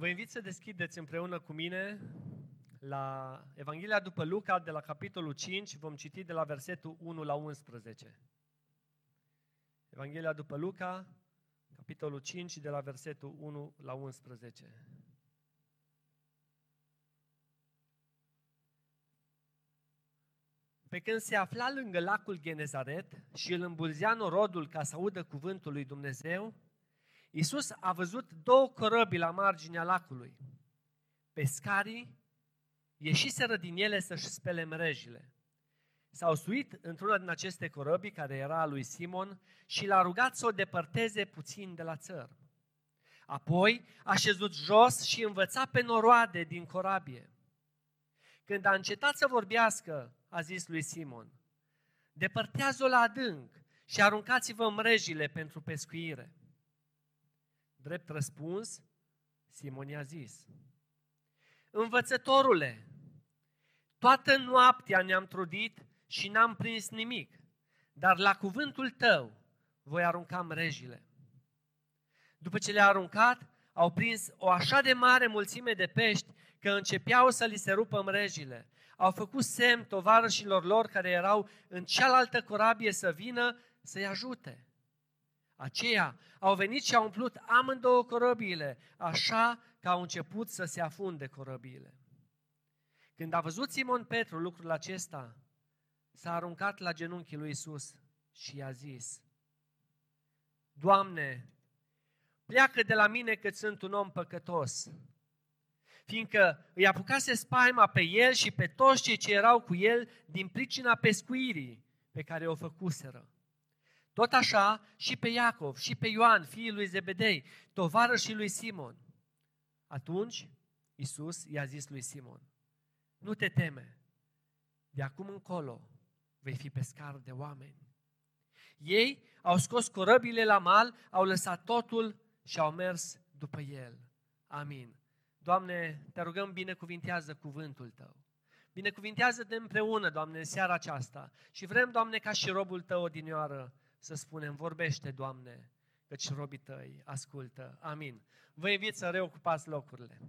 Vă invit să deschideți împreună cu mine la Evanghelia după Luca, de la capitolul 5, vom citi de la versetul 1 la 11. Evanghelia după Luca, capitolul 5, de la versetul 1 la 11. Pe când se afla lângă lacul Genezaret și îl îmbulzea norodul ca să audă cuvântul lui Dumnezeu, Iisus a văzut două corăbii la marginea lacului. Pescarii ieșiseră din ele să-și spele mrejile. S-au suit într-una din aceste corăbii, care era a lui Simon, și l-a rugat să o depărteze puțin de la țăr. Apoi a șezut jos și învăța pe noroade din corabie. Când a încetat să vorbească, a zis lui Simon, depărtează-o la adânc și aruncați-vă mrejile pentru pescuire. Drept răspuns, Simon i-a zis, Învățătorule, toată noaptea ne-am trudit și n-am prins nimic, dar la cuvântul tău voi arunca mrejile. După ce le-a aruncat, au prins o așa de mare mulțime de pești că începeau să li se rupă mrejile. Au făcut semn tovarășilor lor care erau în cealaltă corabie să vină să-i ajute. Aceia au venit și au umplut amândouă corăbiile, așa că au început să se afunde corăbiile. Când a văzut Simon Petru lucrul acesta, s-a aruncat la genunchii lui Isus și i-a zis, Doamne, pleacă de la mine că sunt un om păcătos, fiindcă îi apucase spaima pe el și pe toți cei ce erau cu el din pricina pescuirii pe care o făcuseră. Tot așa și pe Iacov și pe Ioan, fiul lui Zebedei, tovarășii lui Simon. Atunci Isus i-a zis lui Simon, nu te teme, de acum încolo vei fi pescar de oameni. Ei au scos corăbile la mal, au lăsat totul și au mers după el. Amin. Doamne, te rugăm, binecuvintează cuvântul Tău. Binecuvintează-te împreună, Doamne, în seara aceasta. Și vrem, Doamne, ca și robul Tău odinioară să spunem, vorbește, Doamne, căci robii Tăi ascultă. Amin. Vă invit să reocupați locurile.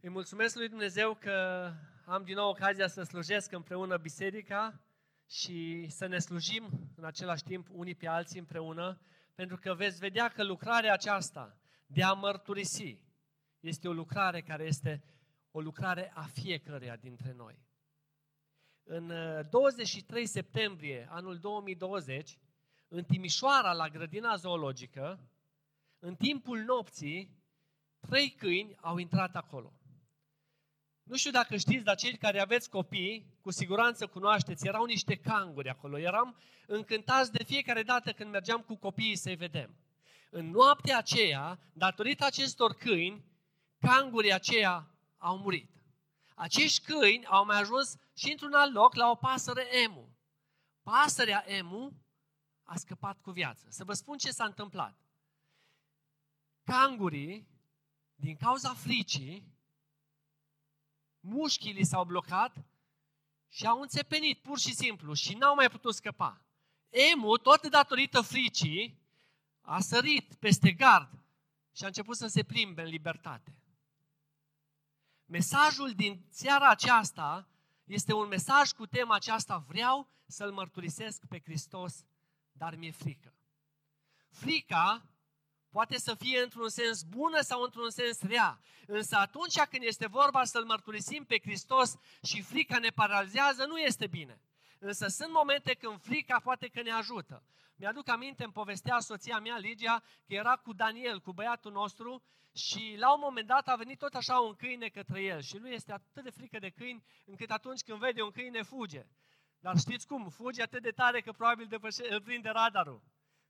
Îi mulțumesc lui Dumnezeu că am din nou ocazia să slujesc împreună biserica și să ne slujim în același timp unii pe alții împreună, pentru că veți vedea că lucrarea aceasta de a mărturisi este o lucrare care este o lucrare a fiecăruia dintre noi. În 23 uh, septembrie anul 2020, în Timișoara, la grădina zoologică, în timpul nopții, trei câini au intrat acolo. Nu știu dacă știți, dar cei care aveți copii, cu siguranță cunoașteți, erau niște canguri acolo. Eram încântați de fiecare dată când mergeam cu copiii să-i vedem. În noaptea aceea, datorită acestor câini, cangurii aceia au murit. Acești câini au mai ajuns și într-un alt loc la o pasăre emu. Pasărea emu a scăpat cu viață. Să vă spun ce s-a întâmplat. Cangurii, din cauza fricii, mușchii li s-au blocat și au înțepenit pur și simplu și n-au mai putut scăpa. Emu, tot datorită fricii, a sărit peste gard și a început să se plimbe în libertate. Mesajul din seara aceasta este un mesaj cu tema aceasta, vreau să-L mărturisesc pe Hristos, dar mi-e frică. Frica poate să fie într-un sens bună sau într-un sens rea. Însă atunci când este vorba să-L mărturisim pe Hristos și frica ne paralizează, nu este bine. Însă sunt momente când frica poate că ne ajută. Mi-aduc aminte, îmi povestea soția mea, Ligia, că era cu Daniel, cu băiatul nostru, și la un moment dat a venit tot așa un câine către el. Și lui este atât de frică de câini, încât atunci când vede un câine, fuge. Dar știți cum? Fuge atât de tare că probabil depășe, îl prinde radarul.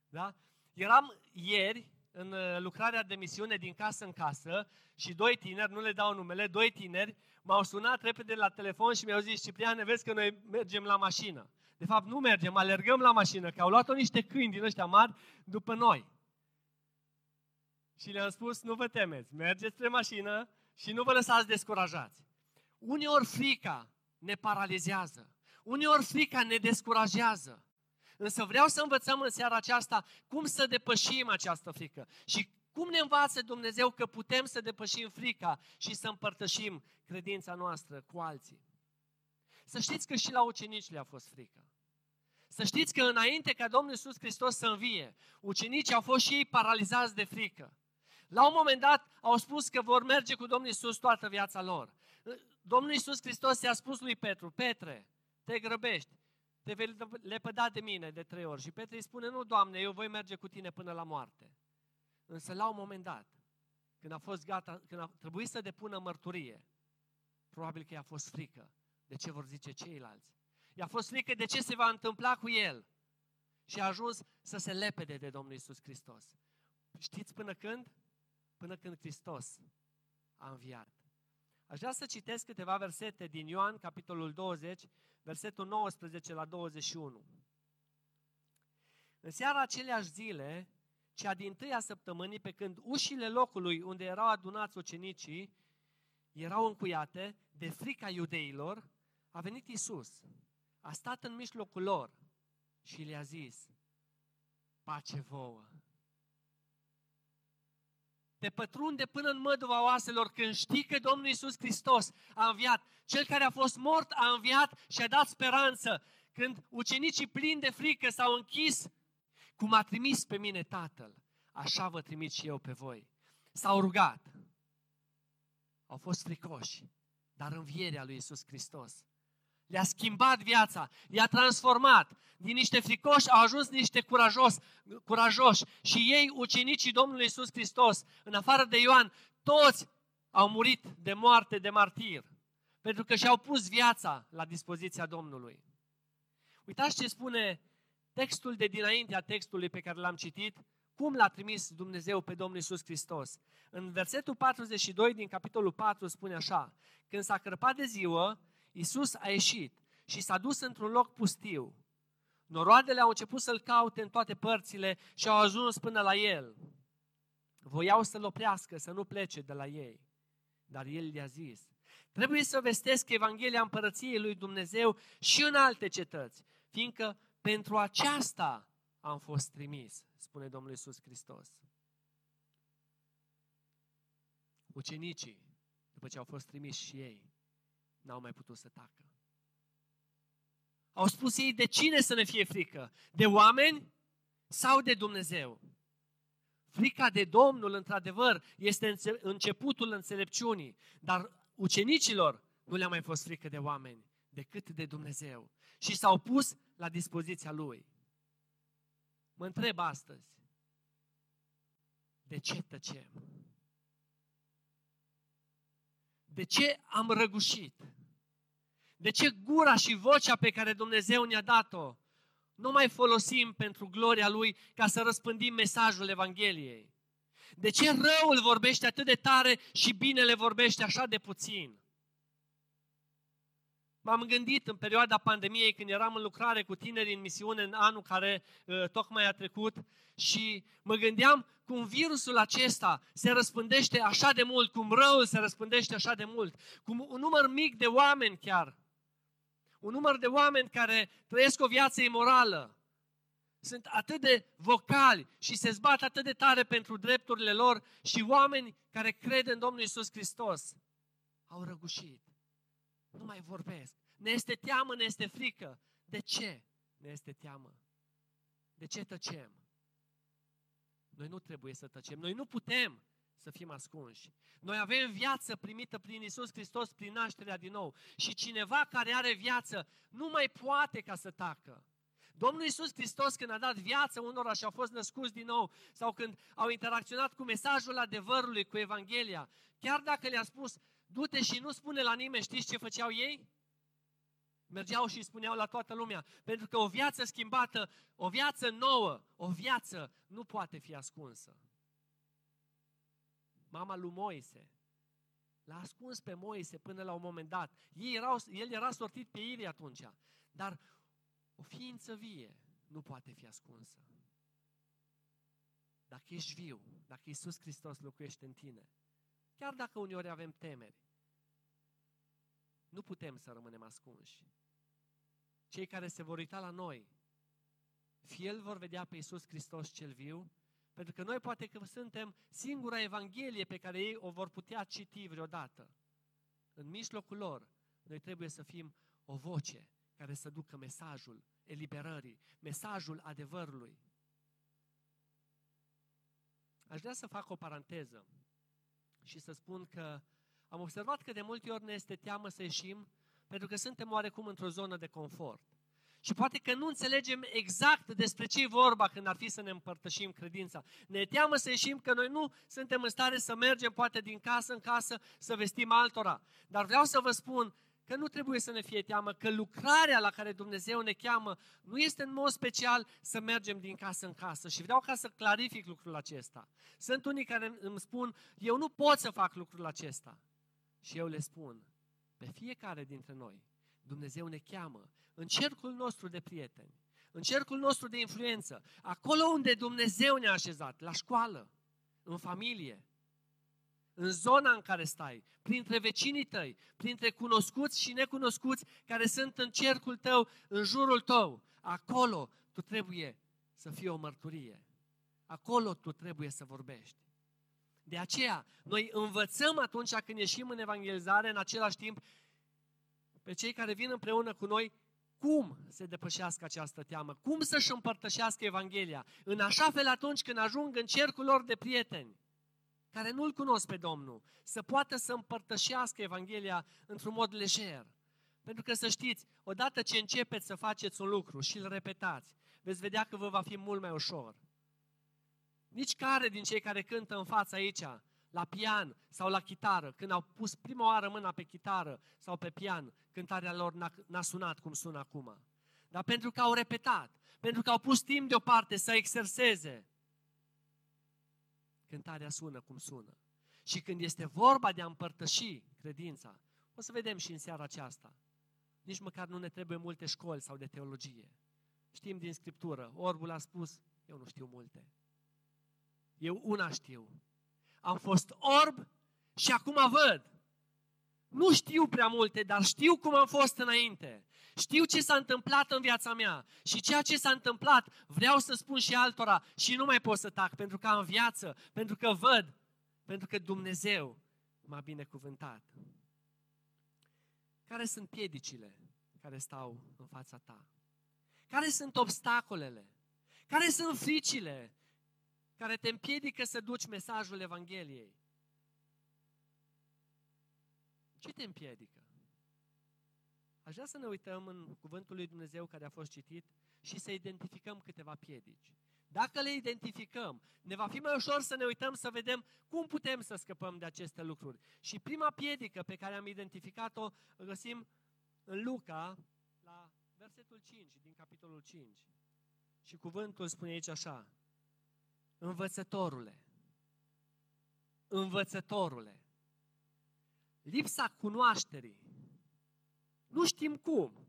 Da? Eram ieri în uh, lucrarea de misiune din casă în casă și doi tineri, nu le dau numele, doi tineri m-au sunat repede la telefon și mi-au zis, Cipriane, vezi că noi mergem la mașină. De fapt, nu mergem, alergăm la mașină, că au luat-o niște câini din ăștia mari după noi. Și le-am spus, nu vă temeți, mergeți spre mașină și nu vă lăsați descurajați. Uneori frica ne paralizează. Uneori frica ne descurajează. Însă vreau să învățăm în seara aceasta cum să depășim această frică și cum ne învață Dumnezeu că putem să depășim frica și să împărtășim credința noastră cu alții. Să știți că și la ucenici le-a fost frică. Să știți că înainte ca Domnul Iisus Hristos să învie, ucenicii au fost și ei paralizați de frică. La un moment dat au spus că vor merge cu Domnul Iisus toată viața lor. Domnul Iisus Hristos i-a spus lui Petru, Petre, te grăbești, te vei lepăda de mine de trei ori. Și Petre îi spune, nu, Doamne, eu voi merge cu tine până la moarte. Însă la un moment dat, când a fost gata, când a trebuit să depună mărturie, probabil că i-a fost frică de ce vor zice ceilalți. I-a fost frică de ce se va întâmpla cu el. Și a ajuns să se lepede de Domnul Isus Hristos. Știți până când? Până când Hristos a înviat. Aș vrea să citesc câteva versete din Ioan, capitolul 20, versetul 19 la 21. În seara aceleași zile, cea din tâia săptămânii, pe când ușile locului unde erau adunați ucenicii erau încuiate de frica iudeilor, a venit Isus, a stat în mijlocul lor și le-a zis, pace vouă. Te pătrunde până în măduva oaselor când știi că Domnul Isus Hristos a înviat. Cel care a fost mort a înviat și a dat speranță. Când ucenicii plini de frică s-au închis cum a trimis pe mine Tatăl, așa vă trimit și eu pe voi. S-au rugat. Au fost fricoși, dar învierea lui Isus Hristos le-a schimbat viața, i-a transformat. Din niște fricoși au ajuns niște curajos, curajoși. Și ei, ucenicii Domnului Isus Hristos, în afară de Ioan, toți au murit de moarte de martir. Pentru că și-au pus viața la dispoziția Domnului. Uitați ce spune textul de dinaintea textului pe care l-am citit, cum l-a trimis Dumnezeu pe Domnul Isus Hristos. În versetul 42 din capitolul 4 spune așa, când s-a crăpat de ziua, Isus a ieșit și s-a dus într-un loc pustiu. Noroadele au început să-l caute în toate părțile și au ajuns până la el. Voiau să-l oprească, să nu plece de la ei. Dar el le-a zis, trebuie să vestesc Evanghelia Împărăției lui Dumnezeu și în alte cetăți, fiindcă pentru aceasta am fost trimis, spune Domnul Iisus Hristos. Ucenicii, după ce au fost trimiși și ei, n-au mai putut să tacă. Au spus ei, de cine să ne fie frică? De oameni sau de Dumnezeu? Frica de Domnul, într-adevăr, este începutul înțelepciunii, dar ucenicilor nu le-a mai fost frică de oameni, decât de Dumnezeu. Și s-au pus la dispoziția Lui. Mă întreb astăzi, de ce tăcem? De ce am răgușit? De ce gura și vocea pe care Dumnezeu ne-a dat-o nu mai folosim pentru gloria Lui ca să răspândim mesajul Evangheliei? De ce răul vorbește atât de tare și binele vorbește așa de puțin? M-am gândit în perioada pandemiei, când eram în lucrare cu tineri în misiune în anul care uh, tocmai a trecut și mă gândeam cum virusul acesta se răspândește așa de mult, cum răul se răspândește așa de mult, cum un număr mic de oameni chiar un număr de oameni care trăiesc o viață imorală, sunt atât de vocali și se zbat atât de tare pentru drepturile lor și oameni care cred în Domnul Isus Hristos au răgușit. Nu mai vorbesc. Ne este teamă, ne este frică. De ce ne este teamă? De ce tăcem? Noi nu trebuie să tăcem. Noi nu putem să fim ascunși. Noi avem viață primită prin Isus Hristos, prin nașterea din nou. Și cineva care are viață nu mai poate ca să tacă. Domnul Isus Hristos când a dat viață unora și au fost născuți din nou sau când au interacționat cu mesajul adevărului, cu Evanghelia, chiar dacă le-a spus, du-te și nu spune la nimeni, știți ce făceau ei? Mergeau și spuneau la toată lumea, pentru că o viață schimbată, o viață nouă, o viață nu poate fi ascunsă mama lui Moise. L-a ascuns pe Moise până la un moment dat. Ei erau, el era sortit pe Irie atunci. Dar o ființă vie nu poate fi ascunsă. Dacă ești viu, dacă Iisus Hristos locuiește în tine, chiar dacă uneori avem temeri, nu putem să rămânem ascunși. Cei care se vor uita la noi fie îl vor vedea pe Iisus Hristos cel viu, pentru că noi poate că suntem singura Evanghelie pe care ei o vor putea citi vreodată. În mijlocul lor, noi trebuie să fim o voce care să ducă mesajul eliberării, mesajul adevărului. Aș vrea să fac o paranteză și să spun că am observat că de multe ori ne este teamă să ieșim pentru că suntem oarecum într-o zonă de confort. Și poate că nu înțelegem exact despre ce e vorba când ar fi să ne împărtășim credința. Ne teamă să ieșim că noi nu suntem în stare să mergem poate din casă în casă să vestim altora. Dar vreau să vă spun că nu trebuie să ne fie teamă, că lucrarea la care Dumnezeu ne cheamă nu este în mod special să mergem din casă în casă. Și vreau ca să clarific lucrul acesta. Sunt unii care îmi spun, eu nu pot să fac lucrul acesta. Și eu le spun, pe fiecare dintre noi, Dumnezeu ne cheamă în cercul nostru de prieteni, în cercul nostru de influență, acolo unde Dumnezeu ne-a așezat, la școală, în familie, în zona în care stai, printre vecinii tăi, printre cunoscuți și necunoscuți care sunt în cercul tău, în jurul tău, acolo tu trebuie să fii o mărturie. Acolo tu trebuie să vorbești. De aceea, noi învățăm atunci când ieșim în evangelizare, în același timp, pe cei care vin împreună cu noi, cum se depășească această teamă, cum să-și împărtășească Evanghelia, în așa fel atunci când ajung în cercul lor de prieteni, care nu-L cunosc pe Domnul, să poată să împărtășească Evanghelia într-un mod lejer. Pentru că să știți, odată ce începeți să faceți un lucru și îl repetați, veți vedea că vă va fi mult mai ușor. Nici care din cei care cântă în fața aici, la pian sau la chitară, când au pus prima oară mâna pe chitară sau pe pian, cântarea lor n-a, n-a sunat cum sună acum. Dar pentru că au repetat, pentru că au pus timp deoparte să exerseze, cântarea sună cum sună. Și când este vorba de a împărtăși credința, o să vedem și în seara aceasta, nici măcar nu ne trebuie multe școli sau de teologie. Știm din Scriptură, orbul a spus, eu nu știu multe. Eu una știu. Am fost orb și acum văd. Nu știu prea multe, dar știu cum am fost înainte. Știu ce s-a întâmplat în viața mea și ceea ce s-a întâmplat vreau să spun și altora și nu mai pot să tac pentru că am viață, pentru că văd, pentru că Dumnezeu m-a binecuvântat. Care sunt piedicile care stau în fața ta? Care sunt obstacolele? Care sunt fricile care te împiedică să duci mesajul Evangheliei? Ce te împiedică? Aș vrea să ne uităm în cuvântul lui Dumnezeu care a fost citit și să identificăm câteva piedici. Dacă le identificăm, ne va fi mai ușor să ne uităm să vedem cum putem să scăpăm de aceste lucruri. Și prima piedică pe care am identificat-o găsim în Luca, la versetul 5, din capitolul 5. Și cuvântul spune aici așa, Învățătorule, învățătorule, lipsa cunoașterii. Nu știm cum.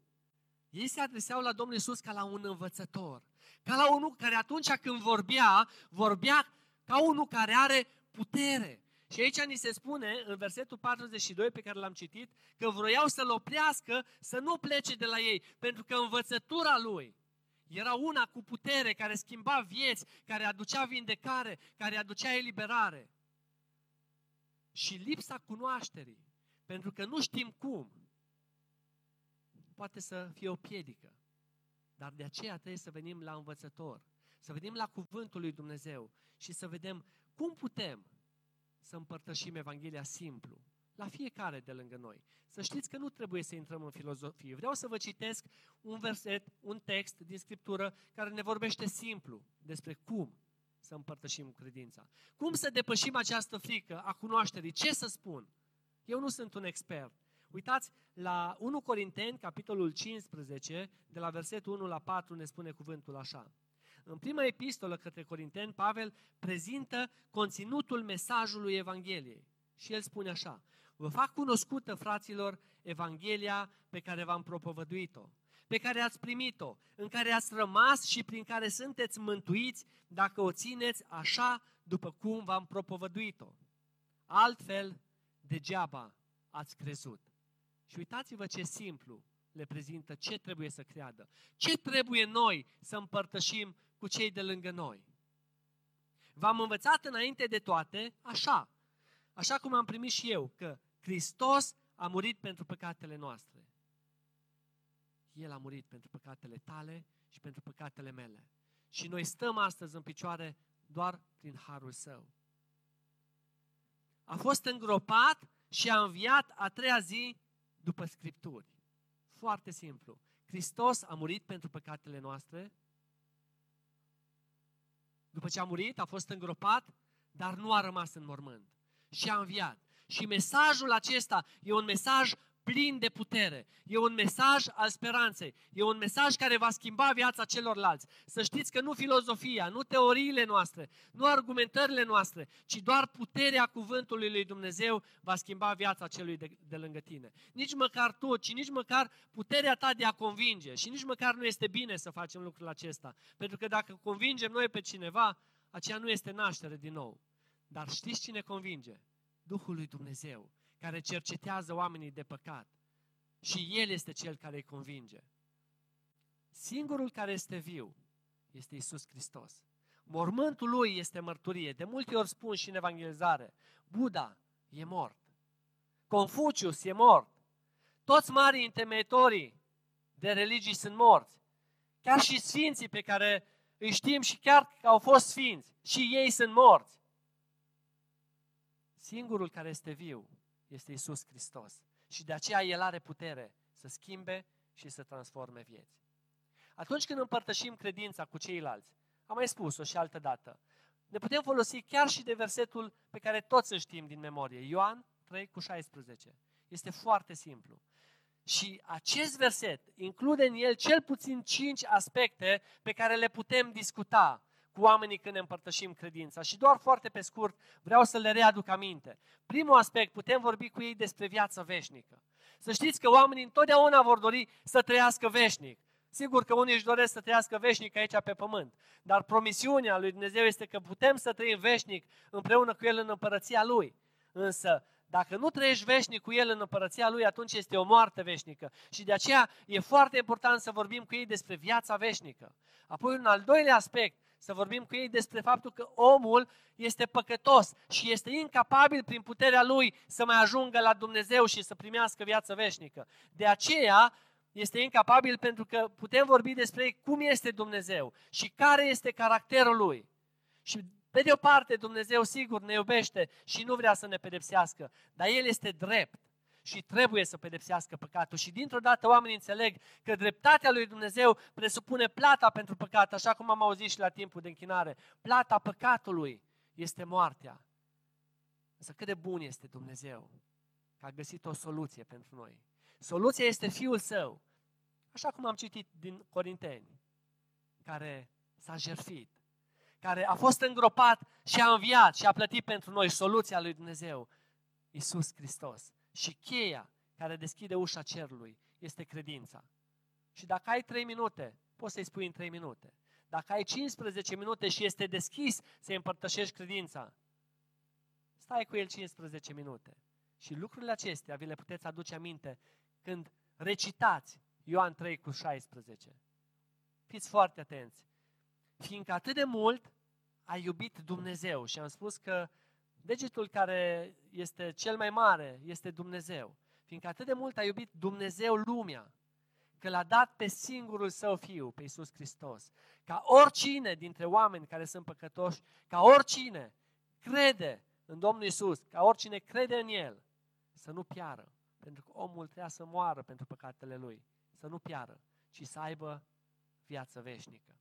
Ei se adreseau la Domnul Isus ca la un învățător. Ca la unul care atunci când vorbea, vorbea ca unul care are putere. Și aici ni se spune, în versetul 42 pe care l-am citit, că vroiau să-l oprească să nu plece de la ei, pentru că învățătura lui era una cu putere, care schimba vieți, care aducea vindecare, care aducea eliberare. Și lipsa cunoașterii pentru că nu știm cum. Poate să fie o piedică. Dar de aceea trebuie să venim la învățător, să venim la cuvântul lui Dumnezeu și să vedem cum putem să împărtășim Evanghelia simplu, la fiecare de lângă noi. Să știți că nu trebuie să intrăm în filozofie. Vreau să vă citesc un verset, un text din Scriptură care ne vorbește simplu despre cum să împărtășim credința. Cum să depășim această frică a cunoașterii? Ce să spun? Eu nu sunt un expert. Uitați, la 1 Corinteni, capitolul 15, de la versetul 1 la 4, ne spune cuvântul așa. În prima epistolă către Corinteni, Pavel prezintă conținutul mesajului Evangheliei. Și el spune așa, Vă fac cunoscută, fraților, Evanghelia pe care v-am propovăduit-o, pe care ați primit-o, în care ați rămas și prin care sunteți mântuiți dacă o țineți așa după cum v-am propovăduit-o. Altfel, degeaba ați crezut. Și uitați-vă ce simplu le prezintă ce trebuie să creadă. Ce trebuie noi să împărtășim cu cei de lângă noi. V-am învățat înainte de toate așa, așa cum am primit și eu, că Hristos a murit pentru păcatele noastre. El a murit pentru păcatele tale și pentru păcatele mele. Și noi stăm astăzi în picioare doar prin harul său. A fost îngropat și a înviat a treia zi după Scripturi. Foarte simplu. Hristos a murit pentru păcatele noastre. După ce a murit, a fost îngropat, dar nu a rămas în mormânt. Și a înviat. Și mesajul acesta e un mesaj plin de putere. E un mesaj al speranței. E un mesaj care va schimba viața celorlalți. Să știți că nu filozofia, nu teoriile noastre, nu argumentările noastre, ci doar puterea cuvântului lui Dumnezeu va schimba viața celui de, de lângă tine. Nici măcar tu, ci nici măcar puterea ta de a convinge. Și nici măcar nu este bine să facem lucrul acesta. Pentru că dacă convingem noi pe cineva, aceea nu este naștere din nou. Dar știți cine convinge? Duhul lui Dumnezeu care cercetează oamenii de păcat. Și El este Cel care îi convinge. Singurul care este viu este Isus Hristos. Mormântul Lui este mărturie. De multe ori spun și în evangelizare, Buddha e mort. Confucius e mort. Toți marii întemeitorii de religii sunt morți. Chiar și sfinții pe care îi știm și chiar că au fost sfinți, și ei sunt morți. Singurul care este viu este Isus Hristos. Și de aceea El are putere să schimbe și să transforme vieți. Atunci când împărtășim credința cu ceilalți, am mai spus-o și altă dată, ne putem folosi chiar și de versetul pe care toți îl știm din memorie, Ioan 3 cu 16. Este foarte simplu. Și acest verset include în el cel puțin cinci aspecte pe care le putem discuta cu oamenii când ne împărtășim credința. Și doar foarte pe scurt vreau să le readuc aminte. Primul aspect, putem vorbi cu ei despre viața veșnică. Să știți că oamenii întotdeauna vor dori să trăiască veșnic. Sigur că unii își doresc să trăiască veșnic aici pe pământ, dar promisiunea lui Dumnezeu este că putem să trăim veșnic împreună cu El în împărăția Lui. Însă, dacă nu trăiești veșnic cu El în împărăția Lui, atunci este o moarte veșnică. Și de aceea e foarte important să vorbim cu ei despre viața veșnică. Apoi un al doilea aspect, să vorbim cu ei despre faptul că omul este păcătos și este incapabil prin puterea lui să mai ajungă la Dumnezeu și să primească viață veșnică. De aceea este incapabil pentru că putem vorbi despre cum este Dumnezeu și care este caracterul lui. Și pe de o parte Dumnezeu sigur ne iubește și nu vrea să ne pedepsească, dar El este drept și trebuie să pedepsească păcatul. Și dintr-o dată oamenii înțeleg că dreptatea lui Dumnezeu presupune plata pentru păcat, așa cum am auzit și la timpul de închinare. Plata păcatului este moartea. Însă cât de bun este Dumnezeu că a găsit o soluție pentru noi. Soluția este Fiul Său, așa cum am citit din Corinteni, care s-a jerfit, care a fost îngropat și a înviat și a plătit pentru noi soluția lui Dumnezeu, Isus Hristos. Și cheia care deschide ușa cerului este credința. Și dacă ai 3 minute, poți să-i spui în 3 minute. Dacă ai 15 minute și este deschis să împărtășești credința, stai cu el 15 minute. Și lucrurile acestea vi le puteți aduce aminte când recitați Ioan 3 cu 16. Fiți foarte atenți. Fiindcă atât de mult a iubit Dumnezeu și am spus că Degetul care este cel mai mare este Dumnezeu. Fiindcă atât de mult a iubit Dumnezeu lumea, că l-a dat pe singurul său fiu, pe Iisus Hristos. Ca oricine dintre oameni care sunt păcătoși, ca oricine crede în Domnul Iisus, ca oricine crede în El, să nu piară. Pentru că omul trebuie să moară pentru păcatele lui. Să nu piară, ci să aibă viață veșnică.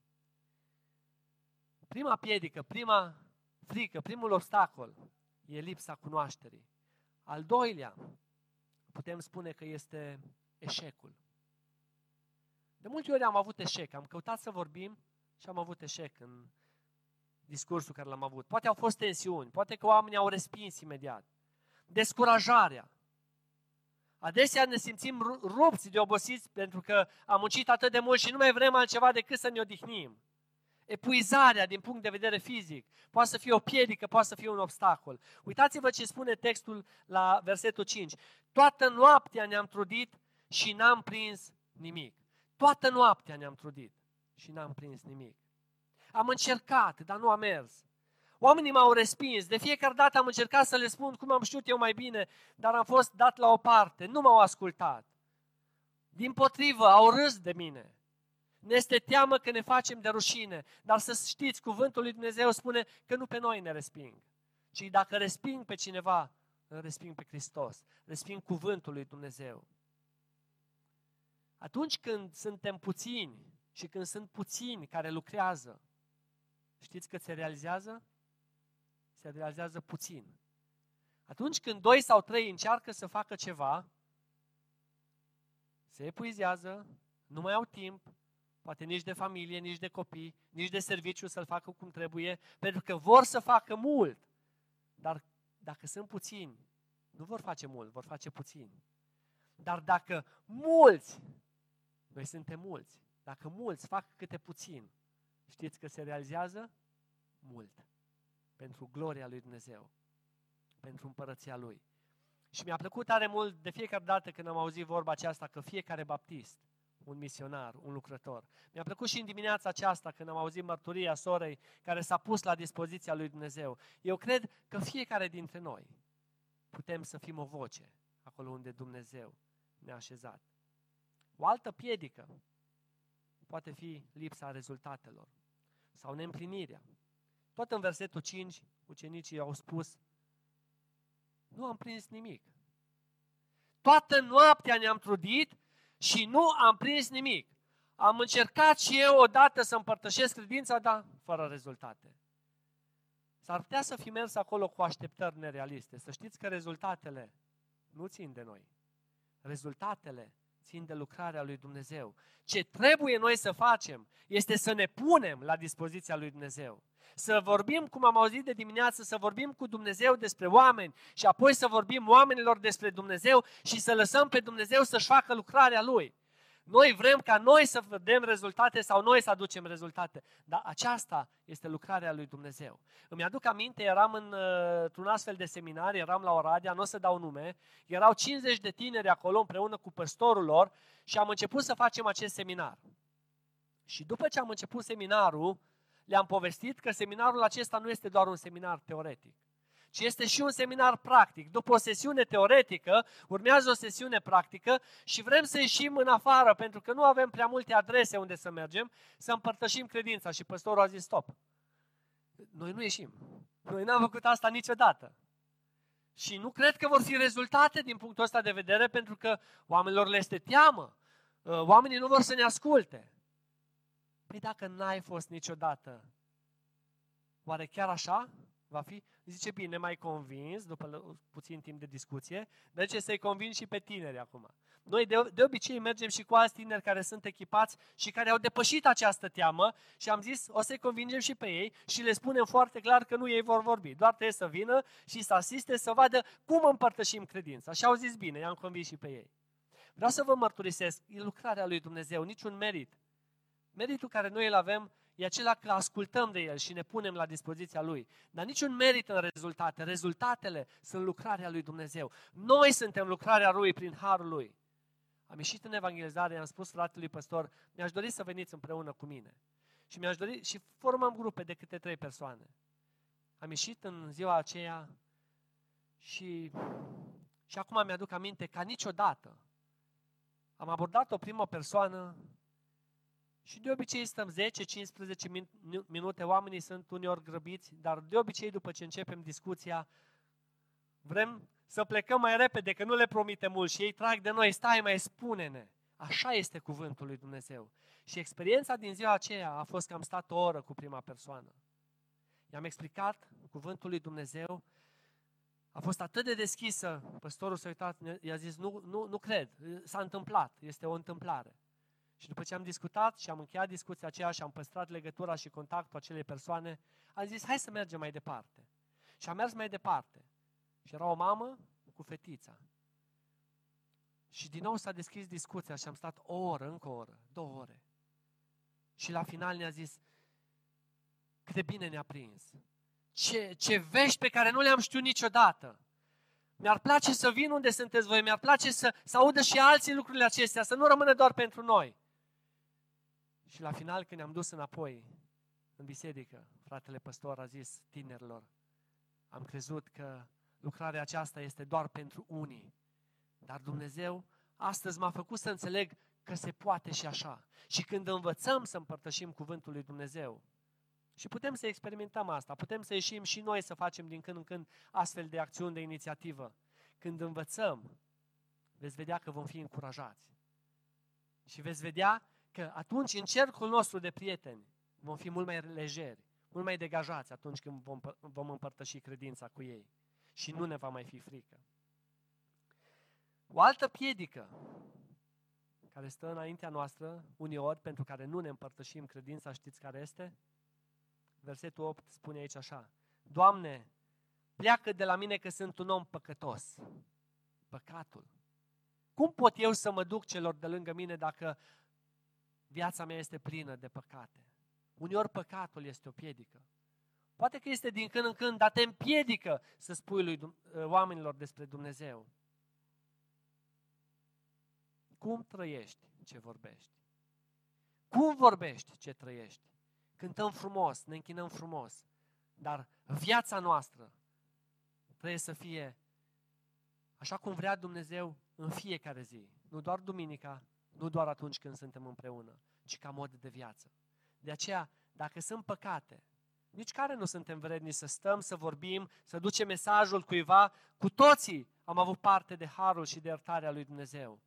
Prima piedică, prima frică, primul obstacol e lipsa cunoașterii. Al doilea, putem spune că este eșecul. De multe ori am avut eșec, am căutat să vorbim și am avut eșec în discursul care l-am avut. Poate au fost tensiuni, poate că oamenii au respins imediat. Descurajarea. Adesea ne simțim rupți de obosiți pentru că am muncit atât de mult și nu mai vrem altceva decât să ne odihnim epuizarea din punct de vedere fizic. Poate să fie o piedică, poate să fie un obstacol. Uitați-vă ce spune textul la versetul 5. Toată noaptea ne-am trudit și n-am prins nimic. Toată noaptea ne-am trudit și n-am prins nimic. Am încercat, dar nu a mers. Oamenii m-au respins. De fiecare dată am încercat să le spun cum am știut eu mai bine, dar am fost dat la o parte. Nu m-au ascultat. Din potrivă, au râs de mine. Ne este teamă că ne facem de rușine. Dar să știți, cuvântul lui Dumnezeu spune că nu pe noi ne resping. Ci dacă resping pe cineva, îl resping pe Hristos. Resping cuvântul lui Dumnezeu. Atunci când suntem puțini și când sunt puțini care lucrează, știți că se realizează? Se realizează puțin. Atunci când doi sau trei încearcă să facă ceva, se epuizează, nu mai au timp, poate nici de familie, nici de copii, nici de serviciu să-l facă cum trebuie, pentru că vor să facă mult. Dar dacă sunt puțini, nu vor face mult, vor face puțin. Dar dacă mulți, noi suntem mulți, dacă mulți fac câte puțin, știți că se realizează? Mult. Pentru gloria lui Dumnezeu. Pentru împărăția Lui. Și mi-a plăcut tare mult de fiecare dată când am auzit vorba aceasta că fiecare baptist, un misionar, un lucrător. Mi-a plăcut și în dimineața aceasta când am auzit mărturia sorei care s-a pus la dispoziția lui Dumnezeu. Eu cred că fiecare dintre noi putem să fim o voce acolo unde Dumnezeu ne-a așezat. O altă piedică poate fi lipsa rezultatelor sau neîmplinirea. Tot în versetul 5, ucenicii au spus, nu am prins nimic. Toată noaptea ne-am trudit și nu am prins nimic. Am încercat și eu odată să împărtășesc credința, dar fără rezultate. S-ar putea să fi mers acolo cu așteptări nerealiste. Să știți că rezultatele nu țin de noi. Rezultatele țin de lucrarea lui Dumnezeu. Ce trebuie noi să facem este să ne punem la dispoziția lui Dumnezeu. Să vorbim, cum am auzit de dimineață, să vorbim cu Dumnezeu despre oameni și apoi să vorbim oamenilor despre Dumnezeu și să lăsăm pe Dumnezeu să-și facă lucrarea Lui. Noi vrem ca noi să vedem rezultate sau noi să aducem rezultate. Dar aceasta este lucrarea lui Dumnezeu. Îmi aduc aminte, eram în, uh, într-un astfel de seminar, eram la Oradea, nu o să dau nume, erau 50 de tineri acolo împreună cu păstorul lor și am început să facem acest seminar. Și după ce am început seminarul, le-am povestit că seminarul acesta nu este doar un seminar teoretic ci este și un seminar practic. După o sesiune teoretică, urmează o sesiune practică și vrem să ieșim în afară, pentru că nu avem prea multe adrese unde să mergem, să împărtășim credința. Și păstorul a zis, stop, noi nu ieșim. Noi n-am făcut asta niciodată. Și nu cred că vor fi rezultate din punctul ăsta de vedere, pentru că oamenilor le este teamă. Uh, oamenii nu vor să ne asculte. Păi dacă n-ai fost niciodată, oare chiar așa va fi? Zice, bine, mai convins, după puțin timp de discuție, de ce să-i convin și pe tineri acum. Noi de, de obicei mergem și cu alți tineri care sunt echipați și care au depășit această teamă și am zis, o să-i convingem și pe ei și le spunem foarte clar că nu ei vor vorbi. Doar trebuie să vină și să asiste, să vadă cum împărtășim credința. Și au zis, bine, i-am convins și pe ei. Vreau să vă mărturisesc, e lucrarea lui Dumnezeu, niciun merit. Meritul care noi îl avem e acela că ascultăm de El și ne punem la dispoziția Lui. Dar niciun merit în rezultate. Rezultatele sunt lucrarea Lui Dumnezeu. Noi suntem lucrarea Lui prin Harul Lui. Am ieșit în evangelizare, i-am spus fratelui păstor, mi-aș dori să veniți împreună cu mine. Și mi-aș dori, și formăm grupe de câte trei persoane. Am ieșit în ziua aceea și, și acum mi-aduc aminte ca niciodată am abordat o primă persoană și de obicei stăm 10-15 minute, oamenii sunt uneori grăbiți, dar de obicei după ce începem discuția, vrem să plecăm mai repede, că nu le promite mult și ei trag de noi, stai mai, spune-ne. Așa este cuvântul lui Dumnezeu. Și experiența din ziua aceea a fost că am stat o oră cu prima persoană. I-am explicat cuvântul lui Dumnezeu, a fost atât de deschisă, păstorul s-a uitat, i-a zis, nu, nu, nu cred, s-a întâmplat, este o întâmplare. Și după ce am discutat și am încheiat discuția aceea și am păstrat legătura și contactul acelei persoane, am zis, hai să mergem mai departe. Și am mers mai departe. Și era o mamă cu fetița. Și din nou s-a deschis discuția și am stat o oră, încă o oră, două ore. Și la final ne-a zis, cât de bine ne-a prins. Ce, ce vești pe care nu le-am știut niciodată. Mi-ar place să vin unde sunteți voi, mi-ar place să, să audă și alții lucrurile acestea, să nu rămână doar pentru noi. Și la final, când ne-am dus înapoi în biserică, fratele păstor a zis tinerilor, am crezut că lucrarea aceasta este doar pentru unii. Dar Dumnezeu astăzi m-a făcut să înțeleg că se poate și așa. Și când învățăm să împărtășim cuvântul lui Dumnezeu, și putem să experimentăm asta, putem să ieșim și noi să facem din când în când astfel de acțiuni de inițiativă. Când învățăm, veți vedea că vom fi încurajați. Și veți vedea că atunci în cercul nostru de prieteni vom fi mult mai lejeri, mult mai degajați atunci când vom, vom împărtăși credința cu ei. Și nu ne va mai fi frică. O altă piedică care stă înaintea noastră, uneori, pentru care nu ne împărtășim credința, știți care este? Versetul 8 spune aici așa. Doamne, pleacă de la mine că sunt un om păcătos. Păcatul. Cum pot eu să mă duc celor de lângă mine dacă viața mea este plină de păcate? Uneori păcatul este o piedică. Poate că este din când în când, dar te împiedică să spui lui oamenilor despre Dumnezeu. Cum trăiești ce vorbești? Cum vorbești ce trăiești? Cântăm frumos, ne închinăm frumos, dar viața noastră trebuie să fie așa cum vrea Dumnezeu în fiecare zi. Nu doar duminica, nu doar atunci când suntem împreună, ci ca mod de viață. De aceea, dacă sunt păcate, nici care nu suntem vredni să stăm, să vorbim, să ducem mesajul cuiva, cu toții am avut parte de harul și de iertarea lui Dumnezeu.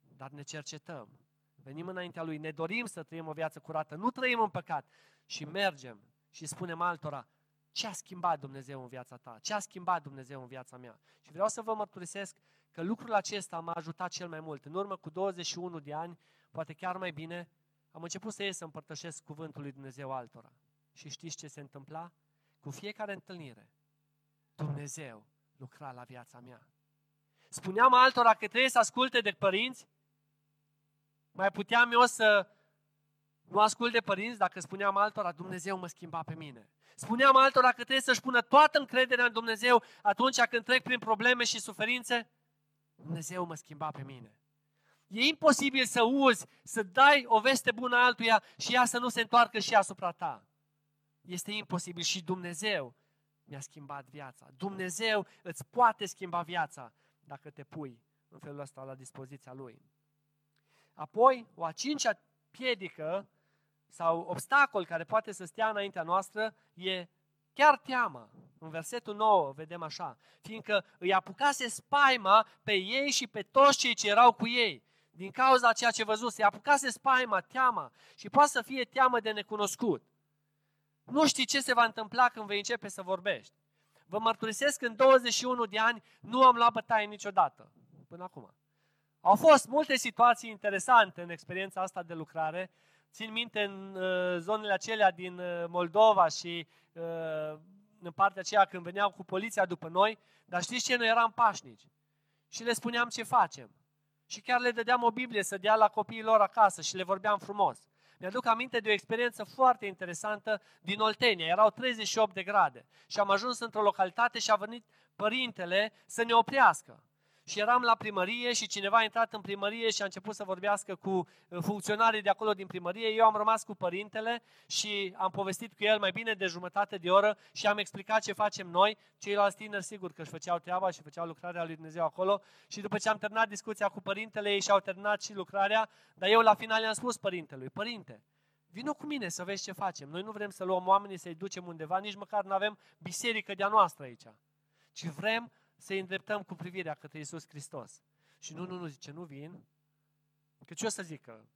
Dar ne cercetăm, venim înaintea Lui, ne dorim să trăim o viață curată, nu trăim în păcat și mergem și spunem altora, ce a schimbat Dumnezeu în viața ta? Ce a schimbat Dumnezeu în viața mea? Și vreau să vă mărturisesc că lucrul acesta m-a ajutat cel mai mult. În urmă cu 21 de ani, poate chiar mai bine, am început să ies să împărtășesc cuvântul lui Dumnezeu altora. Și știți ce se întâmpla? Cu fiecare întâlnire, Dumnezeu lucra la viața mea. Spuneam altora că trebuie să asculte de părinți, mai puteam eu să nu ascult de părinți dacă spuneam altora, Dumnezeu mă schimba pe mine. Spuneam altora că trebuie să-și pună toată încrederea în Dumnezeu atunci când trec prin probleme și suferințe. Dumnezeu mă schimba pe mine. E imposibil să uzi, să dai o veste bună altuia și ea să nu se întoarcă și asupra ta. Este imposibil și Dumnezeu mi-a schimbat viața. Dumnezeu îți poate schimba viața dacă te pui în felul ăsta la dispoziția Lui. Apoi, o a cincea piedică sau obstacol care poate să stea înaintea noastră e chiar teama. În versetul 9 vedem așa, fiindcă îi apucase spaima pe ei și pe toți cei ce erau cu ei. Din cauza ceea ce văzuse, îi apucase spaima, teama și poate să fie teamă de necunoscut. Nu știi ce se va întâmpla când vei începe să vorbești. Vă mărturisesc că în 21 de ani nu am luat bătaie niciodată, până acum. Au fost multe situații interesante în experiența asta de lucrare. Țin minte în uh, zonele acelea din uh, Moldova și uh, în partea aceea când veneau cu poliția după noi, dar știți ce? Noi eram pașnici. Și le spuneam ce facem. Și chiar le dădeam o Biblie să dea la copiii lor acasă și le vorbeam frumos. Mi-aduc aminte de o experiență foarte interesantă din Oltenia. Erau 38 de grade și am ajuns într-o localitate și a venit părintele să ne oprească și eram la primărie și cineva a intrat în primărie și a început să vorbească cu uh, funcționarii de acolo din primărie. Eu am rămas cu părintele și am povestit cu el mai bine de jumătate de oră și am explicat ce facem noi. Ceilalți tineri sigur că își făceau treaba și făceau lucrarea lui Dumnezeu acolo. Și după ce am terminat discuția cu părintele, ei și-au terminat și lucrarea, dar eu la final i-am spus părintelui, părinte, Vino cu mine să vezi ce facem. Noi nu vrem să luăm oamenii să-i ducem undeva, nici măcar nu avem biserică de-a noastră aici. Ci vrem să îndreptăm cu privirea către Iisus Hristos. Și nu, nu, nu, zice, nu vin, că ce o să zică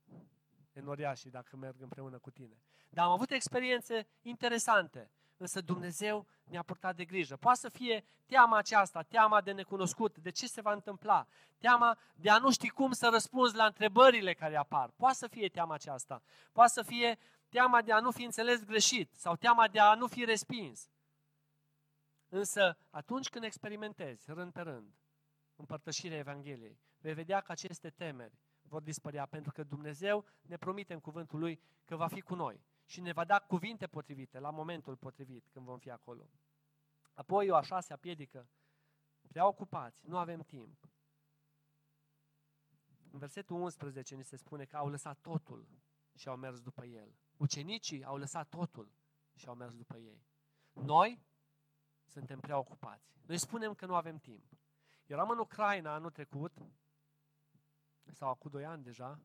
enoriașii dacă merg împreună cu tine. Dar am avut experiențe interesante, însă Dumnezeu ne-a purtat de grijă. Poate să fie teama aceasta, teama de necunoscut, de ce se va întâmpla, teama de a nu ști cum să răspunzi la întrebările care apar. Poate să fie teama aceasta. Poate să fie teama de a nu fi înțeles greșit sau teama de a nu fi respins. Însă, atunci când experimentezi, rând pe rând, împărtășirea Evangheliei, vei vedea că aceste temeri vor dispărea, pentru că Dumnezeu ne promite în cuvântul Lui că va fi cu noi și ne va da cuvinte potrivite la momentul potrivit când vom fi acolo. Apoi o a șasea piedică prea ocupați, nu avem timp. În versetul 11 ni se spune că au lăsat totul și au mers după el. Ucenicii au lăsat totul și au mers după ei. Noi suntem prea ocupați. Noi spunem că nu avem timp. Eram în Ucraina anul trecut, sau acum doi ani deja,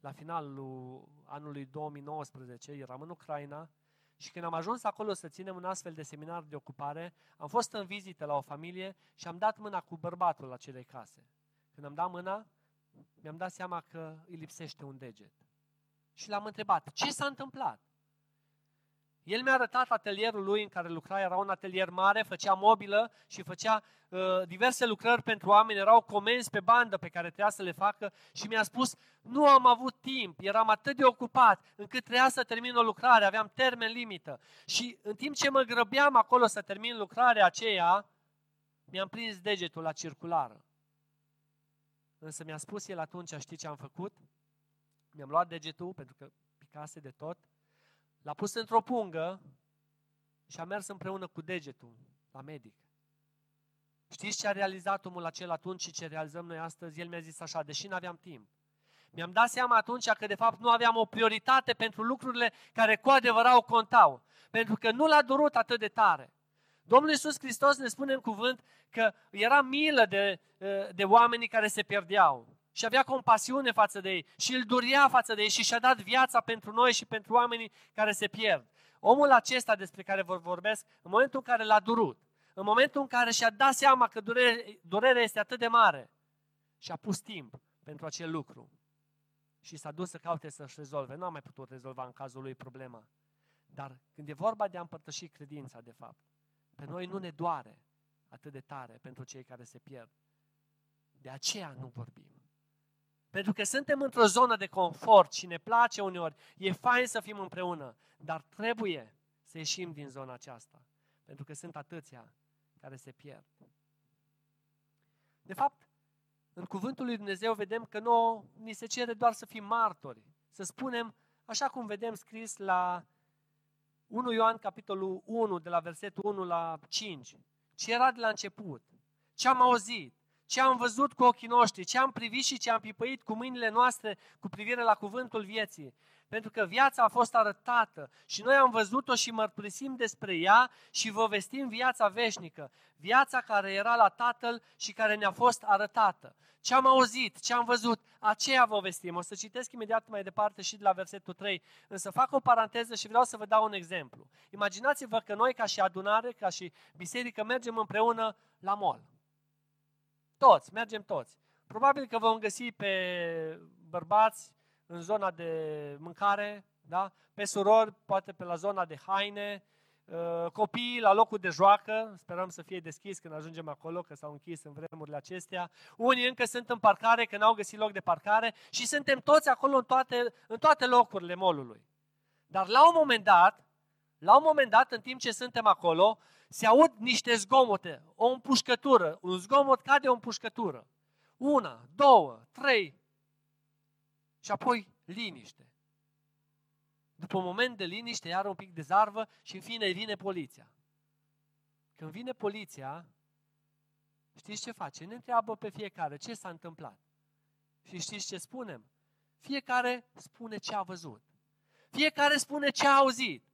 la finalul anului 2019, eram în Ucraina și când am ajuns acolo să ținem un astfel de seminar de ocupare, am fost în vizită la o familie și am dat mâna cu bărbatul la cele case. Când am dat mâna, mi-am dat seama că îi lipsește un deget. Și l-am întrebat, ce s-a întâmplat? El mi-a arătat atelierul lui în care lucra, era un atelier mare, făcea mobilă și făcea uh, diverse lucrări pentru oameni, erau comenzi pe bandă pe care trebuia să le facă și mi-a spus, nu am avut timp, eram atât de ocupat încât trebuia să termin o lucrare, aveam termen limită. Și în timp ce mă grăbeam acolo să termin lucrarea aceea, mi-am prins degetul la circulară. Însă mi-a spus el atunci, știi ce am făcut? Mi-am luat degetul, pentru că picase de tot, L-a pus într-o pungă și a mers împreună cu degetul la medic. Știți ce a realizat omul acela atunci și ce realizăm noi astăzi? El mi-a zis așa, deși nu aveam timp. Mi-am dat seama atunci că de fapt nu aveam o prioritate pentru lucrurile care cu adevărat o contau. Pentru că nu l-a durut atât de tare. Domnul Iisus Hristos ne spune în cuvânt că era milă de, de oamenii care se pierdeau și avea compasiune față de ei și îl durea față de ei și și-a dat viața pentru noi și pentru oamenii care se pierd. Omul acesta despre care vă vorbesc, în momentul în care l-a durut, în momentul în care și-a dat seama că durere, durerea este atât de mare, și-a pus timp pentru acel lucru și s-a dus să caute să-și rezolve. Nu a mai putut rezolva în cazul lui problema. Dar când e vorba de a împărtăși credința, de fapt, pe noi nu ne doare atât de tare pentru cei care se pierd. De aceea nu vorbim. Pentru că suntem într-o zonă de confort și ne place uneori. E fain să fim împreună, dar trebuie să ieșim din zona aceasta. Pentru că sunt atâția care se pierd. De fapt, în cuvântul lui Dumnezeu vedem că nu ni se cere doar să fim martori. Să spunem, așa cum vedem scris la 1 Ioan, capitolul 1, de la versetul 1 la 5. Ce era de la început? Ce am auzit? Ce am văzut cu ochii noștri, ce am privit și ce am pipăit cu mâinile noastre cu privire la cuvântul vieții. Pentru că viața a fost arătată și noi am văzut-o și mărturisim despre ea și vă vestim viața veșnică, viața care era la Tatăl și care ne-a fost arătată. Ce am auzit, ce am văzut, aceea vă vestim. O să citesc imediat mai departe și de la versetul 3, însă fac o paranteză și vreau să vă dau un exemplu. Imaginați-vă că noi, ca și adunare, ca și biserică, mergem împreună la mall toți, mergem toți. Probabil că vom găsi pe bărbați în zona de mâncare, da? pe surori, poate pe la zona de haine, uh, copiii la locul de joacă, sperăm să fie deschis când ajungem acolo, că s-au închis în vremurile acestea. Unii încă sunt în parcare, că n-au găsit loc de parcare și suntem toți acolo în toate, în toate locurile molului. Dar la un moment dat, la un moment dat, în timp ce suntem acolo, se aud niște zgomote, o împușcătură, un zgomot ca de o împușcătură. Una, două, trei și apoi liniște. După un moment de liniște, iar un pic de zarvă și în fine vine poliția. Când vine poliția, știți ce face? Ne întreabă pe fiecare ce s-a întâmplat. Și știți ce spunem? Fiecare spune ce a văzut. Fiecare spune ce a auzit.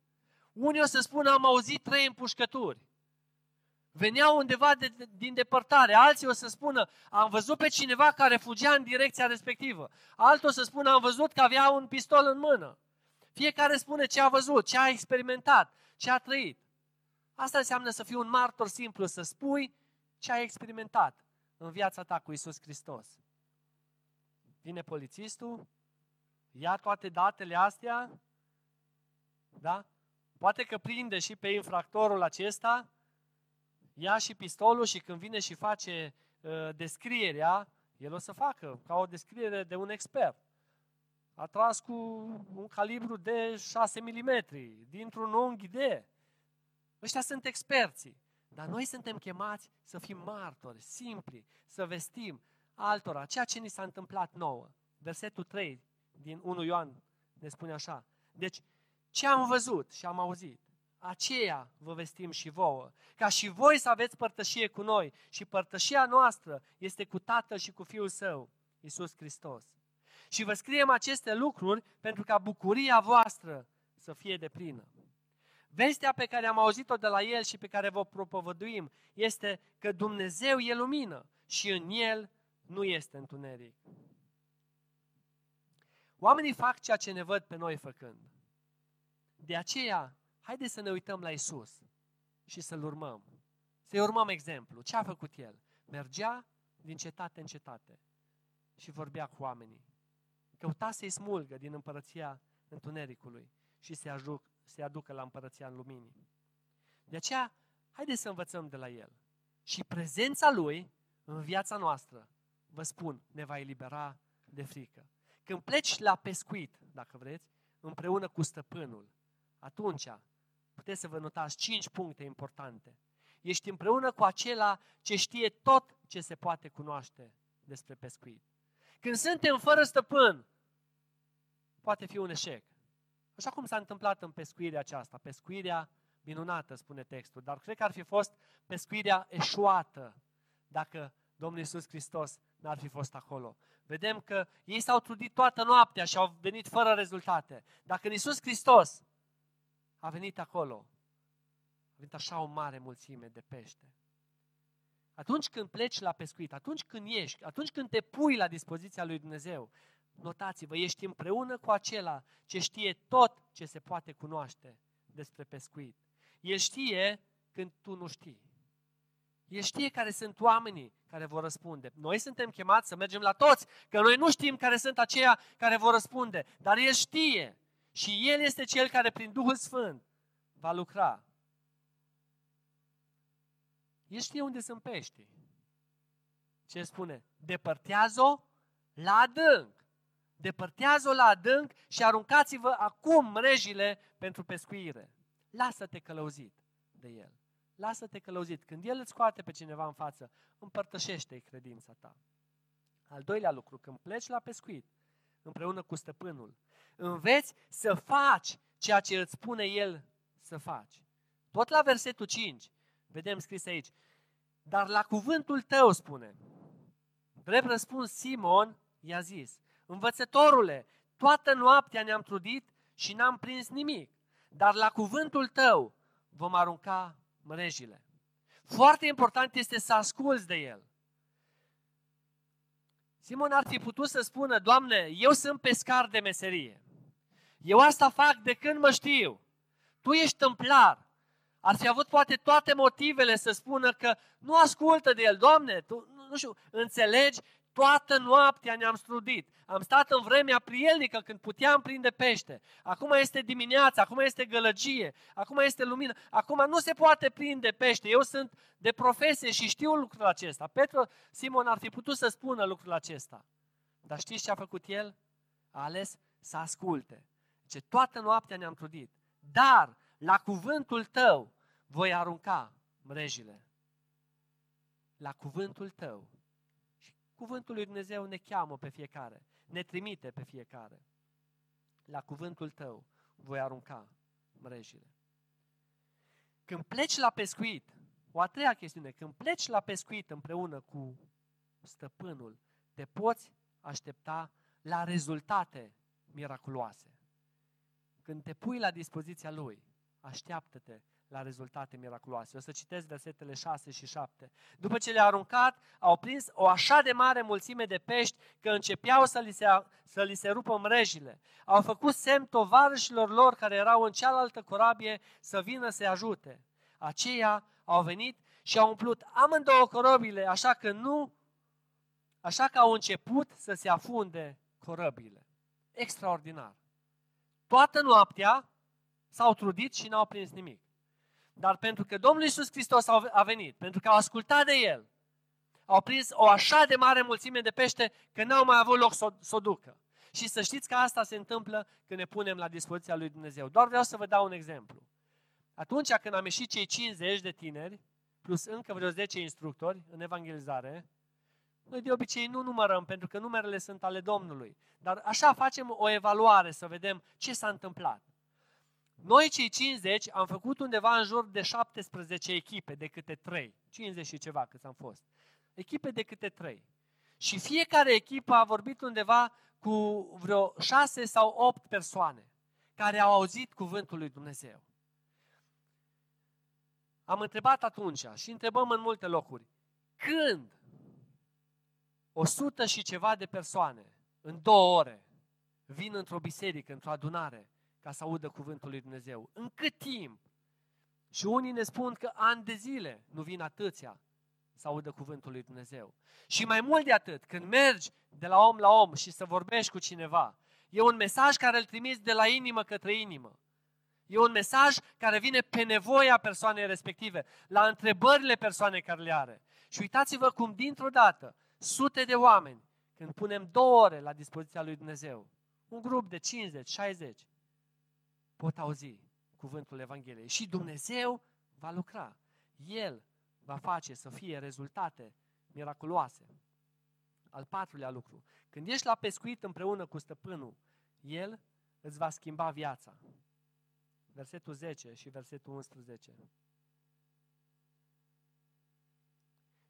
Unii o să spună, am auzit trei împușcături. Veneau undeva de, din depărtare. Alții o să spună, am văzut pe cineva care fugea în direcția respectivă. Altul o să spună, am văzut că avea un pistol în mână. Fiecare spune ce a văzut, ce a experimentat, ce a trăit. Asta înseamnă să fii un martor simplu, să spui ce ai experimentat în viața ta cu Isus Hristos. Vine polițistul, ia toate datele astea, da? Poate că prinde și pe infractorul acesta, ia și pistolul și când vine și face uh, descrierea, el o să facă ca o descriere de un expert. A tras cu un calibru de 6 mm, dintr-un unghi de. Ăștia sunt experții. Dar noi suntem chemați să fim martori, simpli, să vestim altora ceea ce ni s-a întâmplat nouă. Versetul 3 din 1 Ioan ne spune așa. Deci, ce am văzut și am auzit, aceea vă vestim și vouă, ca și voi să aveți părtășie cu noi și părtășia noastră este cu Tatăl și cu Fiul Său, Isus Hristos. Și vă scriem aceste lucruri pentru ca bucuria voastră să fie de plină. Vestea pe care am auzit-o de la El și pe care vă propovăduim este că Dumnezeu e lumină și în El nu este întuneric. Oamenii fac ceea ce ne văd pe noi făcând. De aceea, haideți să ne uităm la Isus și să-L urmăm. Să-i urmăm exemplu. Ce a făcut El? Mergea din cetate în cetate și vorbea cu oamenii. Căuta să-i smulgă din împărăția întunericului și să-i, ajuc, să aducă la împărăția în luminii. De aceea, haideți să învățăm de la El. Și prezența Lui în viața noastră, vă spun, ne va elibera de frică. Când pleci la pescuit, dacă vreți, împreună cu stăpânul, atunci puteți să vă notați cinci puncte importante. Ești împreună cu acela ce știe tot ce se poate cunoaște despre pescuit. Când suntem fără stăpân, poate fi un eșec. Așa cum s-a întâmplat în pescuirea aceasta, pescuirea minunată, spune textul, dar cred că ar fi fost pescuirea eșuată dacă Domnul Iisus Hristos n-ar fi fost acolo. Vedem că ei s-au trudit toată noaptea și au venit fără rezultate. Dacă Iisus Hristos a venit acolo, a venit așa o mare mulțime de pește. Atunci când pleci la pescuit, atunci când ești, atunci când te pui la dispoziția lui Dumnezeu, notați-vă, ești împreună cu acela ce știe tot ce se poate cunoaște despre pescuit. El știe când tu nu știi. El știe care sunt oamenii care vor răspunde. Noi suntem chemați să mergem la toți, că noi nu știm care sunt aceia care vor răspunde, dar El știe. Și El este Cel care prin Duhul Sfânt va lucra. El știe unde sunt peștii. Ce spune? Depărtează-o la adânc. Depărtează-o la adânc și aruncați-vă acum mrejile pentru pescuire. Lasă-te călăuzit de El. Lasă-te călăuzit. Când El îți scoate pe cineva în față, împărtășește-i credința ta. Al doilea lucru, când pleci la pescuit, împreună cu stăpânul, înveți să faci ceea ce îți spune El să faci. Tot la versetul 5, vedem scris aici, dar la cuvântul tău spune, drept răspuns Simon i-a zis, învățătorule, toată noaptea ne-am trudit și n-am prins nimic, dar la cuvântul tău vom arunca mrejile. Foarte important este să asculți de el. Simon ar fi putut să spună, Doamne, eu sunt pescar de meserie. Eu asta fac de când mă știu. Tu ești tâmplar. Ar fi avut poate toate motivele să spună că nu ascultă de el. Doamne, tu, nu, nu știu, înțelegi Toată noaptea ne-am strudit. Am stat în vremea prielnică când puteam prinde pește. Acum este dimineața, acum este gălăgie, acum este lumină. Acum nu se poate prinde pește. Eu sunt de profesie și știu lucrul acesta. Petru, Simon ar fi putut să spună lucrul acesta. Dar știți ce a făcut el? A ales să asculte. Ce toată noaptea ne-am trudit. Dar la cuvântul tău voi arunca mrejile. La cuvântul tău Cuvântul lui Dumnezeu ne cheamă pe fiecare, ne trimite pe fiecare. La cuvântul tău voi arunca mrejile. Când pleci la pescuit, o a treia chestiune, când pleci la pescuit împreună cu stăpânul, te poți aștepta la rezultate miraculoase. Când te pui la dispoziția lui, așteaptă-te la rezultate miraculoase. O să citesc versetele 6 și 7. După ce le-a aruncat, au prins o așa de mare mulțime de pești că începeau să li se, să li se rupă mrejile. Au făcut semn tovarășilor lor care erau în cealaltă corabie să vină să-i ajute. Aceia au venit și au umplut amândouă corăbile, așa că nu, așa că au început să se afunde corăbile. Extraordinar. Toată noaptea s-au trudit și n-au prins nimic. Dar pentru că Domnul Iisus Hristos a venit, pentru că au ascultat de El, au prins o așa de mare mulțime de pește că n-au mai avut loc să, să o ducă. Și să știți că asta se întâmplă când ne punem la dispoziția lui Dumnezeu. Doar vreau să vă dau un exemplu. Atunci când am ieșit cei 50 de tineri, plus încă vreo 10 instructori în evangelizare, noi de obicei nu numărăm, pentru că numerele sunt ale Domnului. Dar așa facem o evaluare să vedem ce s-a întâmplat. Noi cei 50 am făcut undeva în jur de 17 echipe de câte 3. 50 și ceva cât am fost. Echipe de câte 3. Și fiecare echipă a vorbit undeva cu vreo 6 sau 8 persoane care au auzit cuvântul lui Dumnezeu. Am întrebat atunci și întrebăm în multe locuri. Când o sută și ceva de persoane în două ore vin într-o biserică, într-o adunare, ca să audă cuvântul lui Dumnezeu. În cât timp? Și unii ne spun că ani de zile nu vin atâția să audă cuvântul lui Dumnezeu. Și mai mult de atât, când mergi de la om la om și să vorbești cu cineva, e un mesaj care îl trimiți de la inimă către inimă. E un mesaj care vine pe nevoia persoanei respective, la întrebările persoanei care le are. Și uitați-vă cum dintr-o dată, sute de oameni, când punem două ore la dispoziția lui Dumnezeu, un grup de 50, 60, pot auzi cuvântul Evangheliei. Și Dumnezeu va lucra. El va face să fie rezultate miraculoase. Al patrulea lucru. Când ești la pescuit împreună cu stăpânul, El îți va schimba viața. Versetul 10 și versetul 11.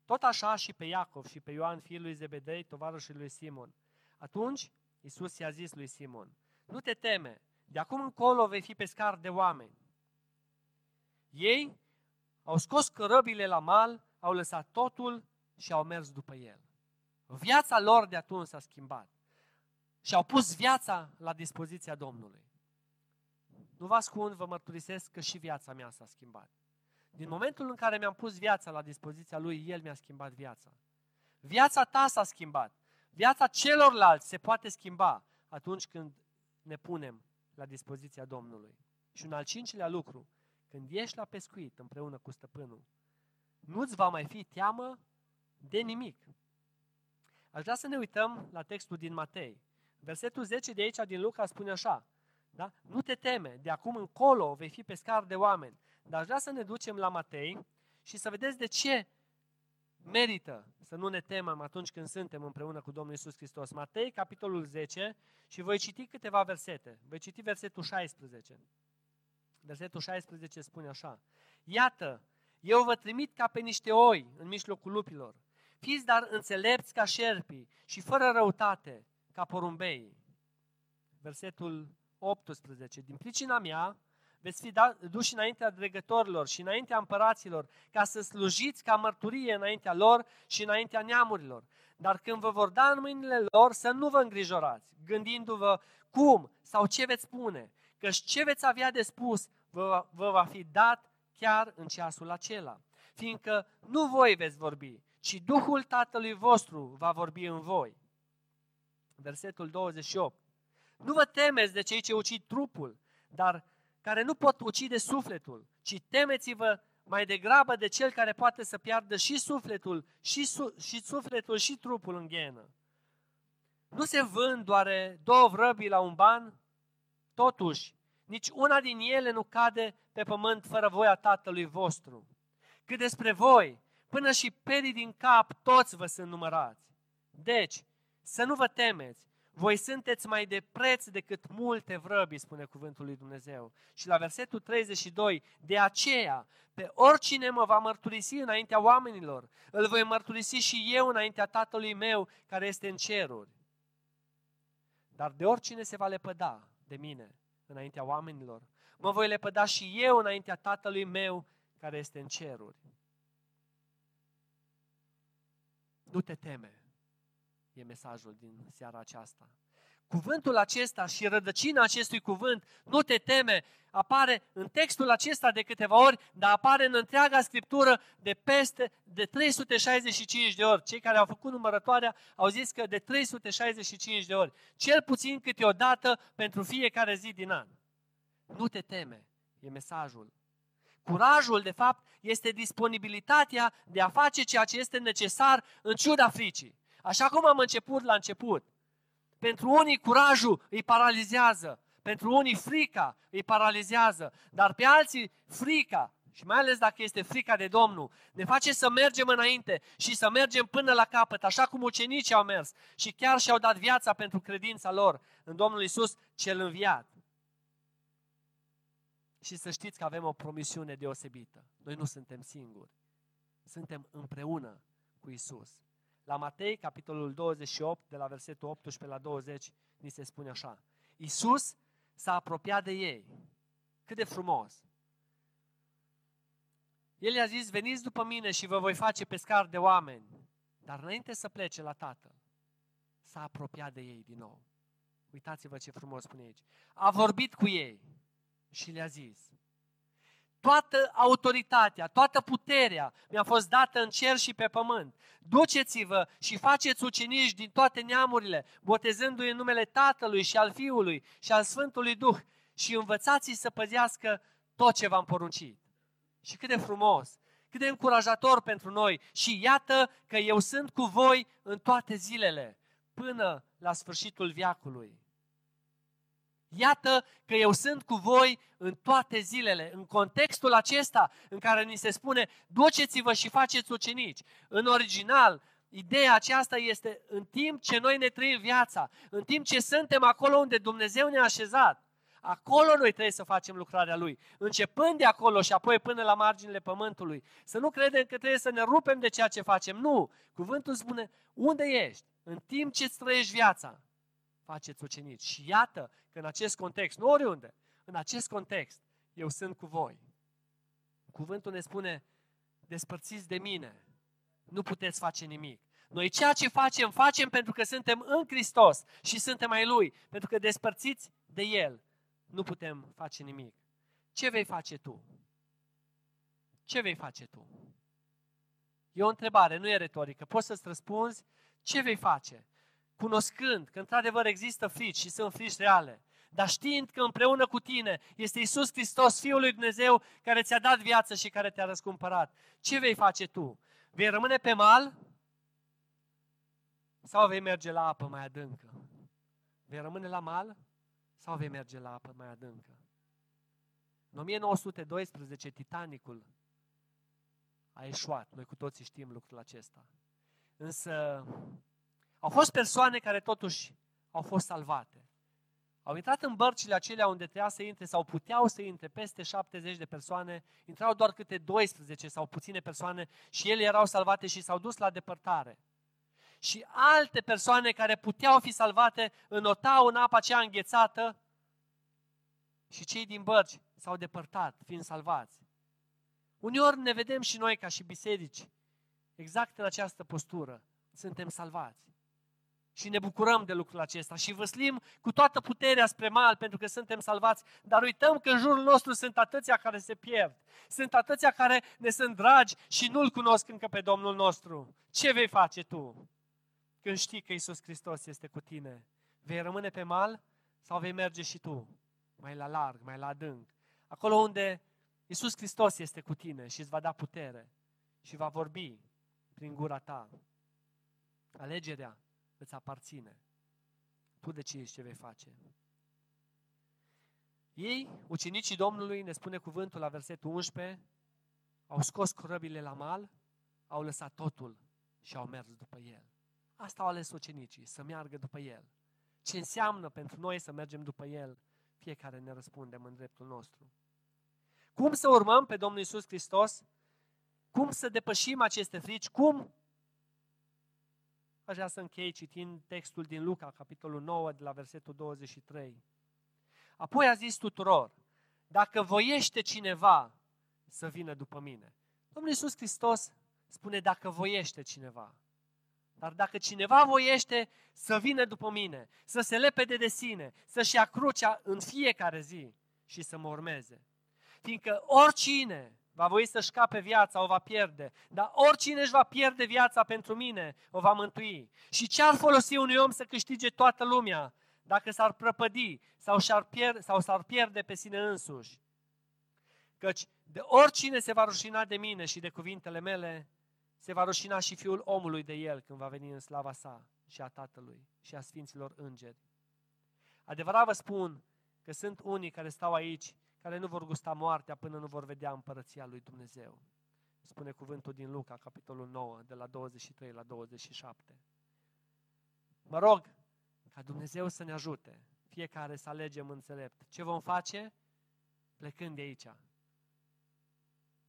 Tot așa și pe Iacov și pe Ioan, fiul lui Zebedei, tovarășul lui Simon. Atunci Iisus i-a zis lui Simon, nu te teme, de acum încolo vei fi pescar de oameni. Ei au scos cărăbile la mal, au lăsat totul și au mers după el. Viața lor de atunci s-a schimbat. Și au pus viața la dispoziția Domnului. Nu vă ascund, vă mărturisesc că și viața mea s-a schimbat. Din momentul în care mi-am pus viața la dispoziția Lui, El mi-a schimbat viața. Viața ta s-a schimbat. Viața celorlalți se poate schimba atunci când ne punem la dispoziția Domnului. Și un al cincilea lucru, când ești la pescuit împreună cu stăpânul, nu-ți va mai fi teamă de nimic. Aș vrea să ne uităm la textul din Matei. Versetul 10 de aici din Luca spune așa, da? Nu te teme, de acum încolo vei fi pescar de oameni. Dar aș vrea să ne ducem la Matei și să vedeți de ce merită să nu ne temem atunci când suntem împreună cu Domnul Isus Hristos. Matei, capitolul 10 și voi citi câteva versete. Voi citi versetul 16. Versetul 16 spune așa. Iată, eu vă trimit ca pe niște oi în mijlocul lupilor. Fiți dar înțelepți ca șerpii și fără răutate ca porumbei. Versetul 18. Din pricina mea, veți fi da, duși înaintea dregătorilor și înaintea împăraților, ca să slujiți ca mărturie înaintea lor și înaintea neamurilor. Dar când vă vor da în mâinile lor, să nu vă îngrijorați, gândindu-vă cum sau ce veți spune, că ce veți avea de spus vă, vă va fi dat chiar în ceasul acela. Fiindcă nu voi veți vorbi, ci Duhul Tatălui vostru va vorbi în voi. Versetul 28. Nu vă temeți de cei ce ucid trupul, dar care nu pot ucide sufletul, ci temeți-vă mai degrabă de cel care poate să piardă și sufletul, și, su- și sufletul, și trupul în ghenă. Nu se vând doar două vrăbii la un ban? Totuși, nici una din ele nu cade pe pământ fără voia Tatălui vostru. Cât despre voi, până și perii din cap, toți vă sunt numărați. Deci, să nu vă temeți, voi sunteți mai de preț decât multe vrăbi, spune cuvântul lui Dumnezeu. Și la versetul 32, de aceea, pe oricine mă va mărturisi înaintea oamenilor, îl voi mărturisi și eu înaintea Tatălui meu care este în ceruri. Dar de oricine se va lepăda de mine înaintea oamenilor, mă voi lepăda și eu înaintea Tatălui meu care este în ceruri. Nu te teme e mesajul din seara aceasta. Cuvântul acesta și rădăcina acestui cuvânt, nu te teme, apare în textul acesta de câteva ori, dar apare în întreaga scriptură de peste de 365 de ori. Cei care au făcut numărătoarea au zis că de 365 de ori, cel puțin câteodată pentru fiecare zi din an. Nu te teme, e mesajul. Curajul, de fapt, este disponibilitatea de a face ceea ce este necesar în ciuda fricii. Așa cum am început la început. Pentru unii curajul îi paralizează, pentru unii frica îi paralizează, dar pe alții frica, și mai ales dacă este frica de Domnul, ne face să mergem înainte și să mergem până la capăt, așa cum ucenicii au mers și chiar și-au dat viața pentru credința lor în Domnul Isus cel înviat. Și să știți că avem o promisiune deosebită. Noi nu suntem singuri. Suntem împreună cu Isus. La Matei, capitolul 28, de la versetul 18 la 20, ni se spune așa. Isus s-a apropiat de ei. Cât de frumos! El i-a zis, veniți după mine și vă voi face pescar de oameni. Dar înainte să plece la Tatăl, s-a apropiat de ei din nou. Uitați-vă ce frumos spune aici. A vorbit cu ei și le-a zis, toată autoritatea, toată puterea mi-a fost dată în cer și pe pământ. Duceți-vă și faceți ucenici din toate neamurile, botezându-i în numele Tatălui și al Fiului și al Sfântului Duh și învățați-i să păzească tot ce v-am poruncit. Și cât de frumos, cât de încurajator pentru noi. Și iată că eu sunt cu voi în toate zilele, până la sfârșitul viacului. Iată că eu sunt cu voi în toate zilele, în contextul acesta în care ni se spune, duceți-vă și faceți ucenici. În original, ideea aceasta este în timp ce noi ne trăim viața, în timp ce suntem acolo unde Dumnezeu ne-a așezat, Acolo noi trebuie să facem lucrarea Lui. Începând de acolo și apoi până la marginile pământului. Să nu credem că trebuie să ne rupem de ceea ce facem. Nu! Cuvântul spune, unde ești? În timp ce îți trăiești viața, faceți ucenici. Și iată că în acest context, nu oriunde, în acest context, eu sunt cu voi. Cuvântul ne spune, despărțiți de mine, nu puteți face nimic. Noi ceea ce facem, facem pentru că suntem în Hristos și suntem ai Lui, pentru că despărțiți de El, nu putem face nimic. Ce vei face tu? Ce vei face tu? E o întrebare, nu e retorică. Poți să-ți răspunzi ce vei face? Cunoscând că într-adevăr există frici și sunt frici reale, dar știind că împreună cu tine este Isus Hristos, Fiul lui Dumnezeu, care ți-a dat viață și care te-a răscumpărat. Ce vei face tu? Vei rămâne pe mal? Sau vei merge la apă mai adâncă? Vei rămâne la mal? Sau vei merge la apă mai adâncă? În 1912, Titanicul a eșuat. Noi cu toții știm lucrul acesta. Însă au fost persoane care totuși au fost salvate. Au intrat în bărcile acelea unde trebuia să intre sau puteau să intre peste 70 de persoane, intrau doar câte 12 sau puține persoane și ele erau salvate și s-au dus la depărtare și alte persoane care puteau fi salvate înotau în apa cea înghețată și cei din bărci s-au depărtat, fiind salvați. Uneori ne vedem și noi ca și biserici, exact în această postură. Suntem salvați. Și ne bucurăm de lucrul acesta și văslim cu toată puterea spre mal pentru că suntem salvați, dar uităm că în jurul nostru sunt atâția care se pierd. Sunt atâția care ne sunt dragi și nu-L cunosc încă pe Domnul nostru. Ce vei face tu? când știi că Isus Hristos este cu tine? Vei rămâne pe mal sau vei merge și tu mai la larg, mai la adânc? Acolo unde Isus Hristos este cu tine și îți va da putere și va vorbi prin gura ta. Alegerea îți aparține. Tu decizi ce vei face. Ei, ucenicii Domnului, ne spune cuvântul la versetul 11, au scos corăbile la mal, au lăsat totul și au mers după el. Asta au ales ucenicii, să meargă după El. Ce înseamnă pentru noi să mergem după El? Fiecare ne răspundem în dreptul nostru. Cum să urmăm pe Domnul Isus Hristos? Cum să depășim aceste frici? Cum? Aș vrea să închei citind textul din Luca, capitolul 9, de la versetul 23. Apoi a zis tuturor, dacă voiește cineva să vină după mine. Domnul Iisus Hristos spune dacă voiește cineva. Dar dacă cineva voiește să vină după mine, să se lepede de sine, să-și ia crucea în fiecare zi și să mă urmeze. Fiindcă oricine va voi să-și cape viața, o va pierde. Dar oricine își va pierde viața pentru mine, o va mântui. Și ce ar folosi unui om să câștige toată lumea dacă s-ar prăpădi sau, s-ar pierde, sau s-ar pierde pe sine însuși? Căci de oricine se va rușina de mine și de cuvintele mele, se va rușina și Fiul omului de el când va veni în slava sa și a Tatălui și a Sfinților Îngeri. Adevărat vă spun că sunt unii care stau aici, care nu vor gusta moartea până nu vor vedea împărăția lui Dumnezeu. Spune cuvântul din Luca, capitolul 9, de la 23 la 27. Mă rog ca Dumnezeu să ne ajute, fiecare să alegem înțelept. Ce vom face? plecând de aici?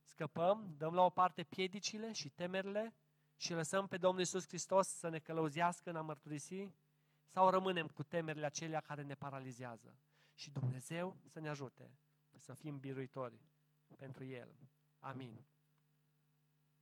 Scăpăm, dăm la o parte piedicile și temerile și lăsăm pe Domnul Isus Hristos să ne călăuzească în a mărturisi? Sau rămânem cu temerile acelea care ne paralizează? Și Dumnezeu să ne ajute să fim biruitori pentru El. Amin.